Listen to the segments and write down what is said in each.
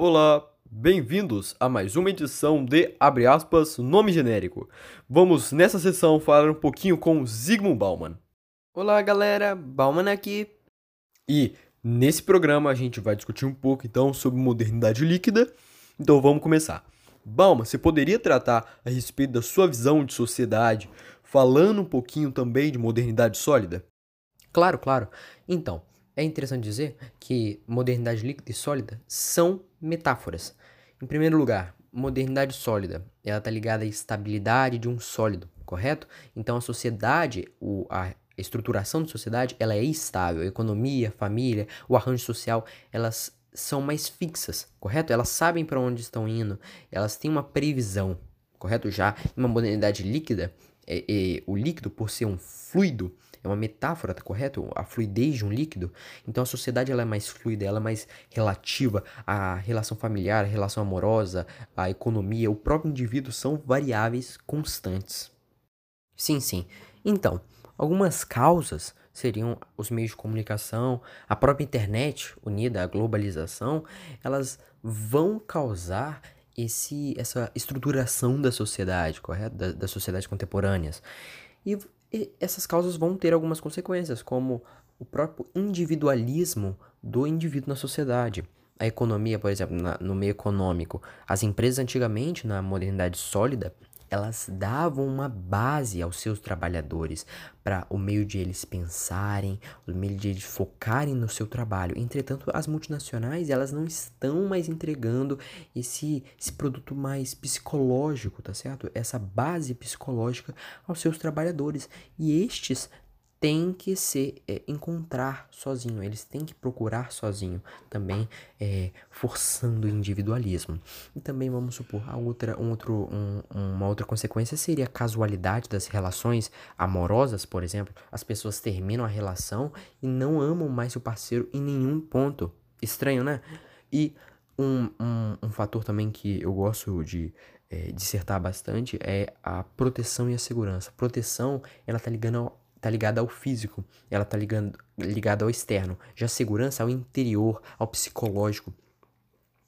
Olá, bem-vindos a mais uma edição de Abre aspas, nome genérico. Vamos nessa sessão falar um pouquinho com Zygmunt Bauman. Olá galera, Bauman aqui. E nesse programa a gente vai discutir um pouco então sobre modernidade líquida. Então vamos começar. Bauman, você poderia tratar a respeito da sua visão de sociedade, falando um pouquinho também de modernidade sólida? Claro, claro. Então, é interessante dizer que modernidade líquida e sólida são metáforas. Em primeiro lugar, modernidade sólida, ela está ligada à estabilidade de um sólido, correto? Então a sociedade, o, a estruturação da sociedade, ela é estável. A economia, a família, o arranjo social, elas são mais fixas, correto? Elas sabem para onde estão indo, elas têm uma previsão, correto? Já uma modernidade líquida, é, é, o líquido, por ser um fluido, é uma metáfora, tá correto? A fluidez de um líquido. Então a sociedade ela é mais fluida, ela é mais relativa. A relação familiar, a relação amorosa, a economia, o próprio indivíduo são variáveis constantes. Sim, sim. Então, algumas causas seriam os meios de comunicação, a própria internet unida à globalização, elas vão causar esse, essa estruturação da sociedade, correto? Da, das sociedades contemporâneas. E e essas causas vão ter algumas consequências, como o próprio individualismo do indivíduo na sociedade. A economia, por exemplo, na, no meio econômico, as empresas antigamente, na modernidade sólida, elas davam uma base aos seus trabalhadores para o meio de eles pensarem, o meio de eles focarem no seu trabalho. Entretanto, as multinacionais elas não estão mais entregando esse, esse produto mais psicológico, tá certo? Essa base psicológica aos seus trabalhadores. E estes tem que se é, encontrar sozinho, eles têm que procurar sozinho, também é, forçando o individualismo. E também vamos supor a outra, um outro, um, uma outra consequência seria a casualidade das relações amorosas, por exemplo. As pessoas terminam a relação e não amam mais o parceiro em nenhum ponto. Estranho, né? E um, um, um fator também que eu gosto de é, dissertar bastante é a proteção e a segurança. Proteção, ela tá ligando ao tá ligada ao físico, ela tá ligando, ligada ao externo. Já a segurança ao interior, ao psicológico.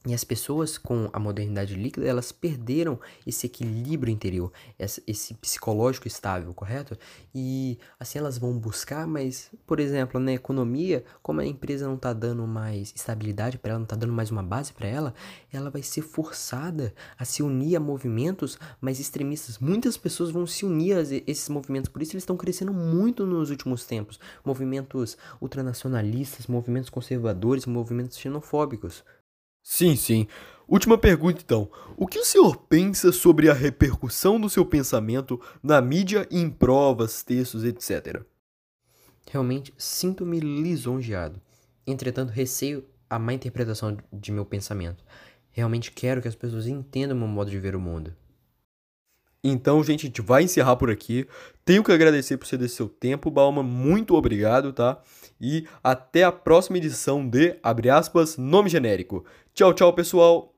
E as pessoas com a modernidade líquida, elas perderam esse equilíbrio interior, esse psicológico estável, correto? E assim elas vão buscar, mas, por exemplo, na economia, como a empresa não está dando mais estabilidade para ela, não está dando mais uma base para ela, ela vai ser forçada a se unir a movimentos mais extremistas. Muitas pessoas vão se unir a esses movimentos, por isso eles estão crescendo muito nos últimos tempos. Movimentos ultranacionalistas, movimentos conservadores, movimentos xenofóbicos. Sim, sim. Última pergunta então. O que o senhor pensa sobre a repercussão do seu pensamento na mídia e em provas, textos, etc? Realmente sinto-me lisonjeado. Entretanto, receio a má interpretação de meu pensamento. Realmente quero que as pessoas entendam meu modo de ver o mundo. Então, gente, a gente vai encerrar por aqui. Tenho que agradecer por dar seu tempo, Balma. Muito obrigado, tá? E até a próxima edição de, abre aspas, nome genérico. Tchau, tchau, pessoal!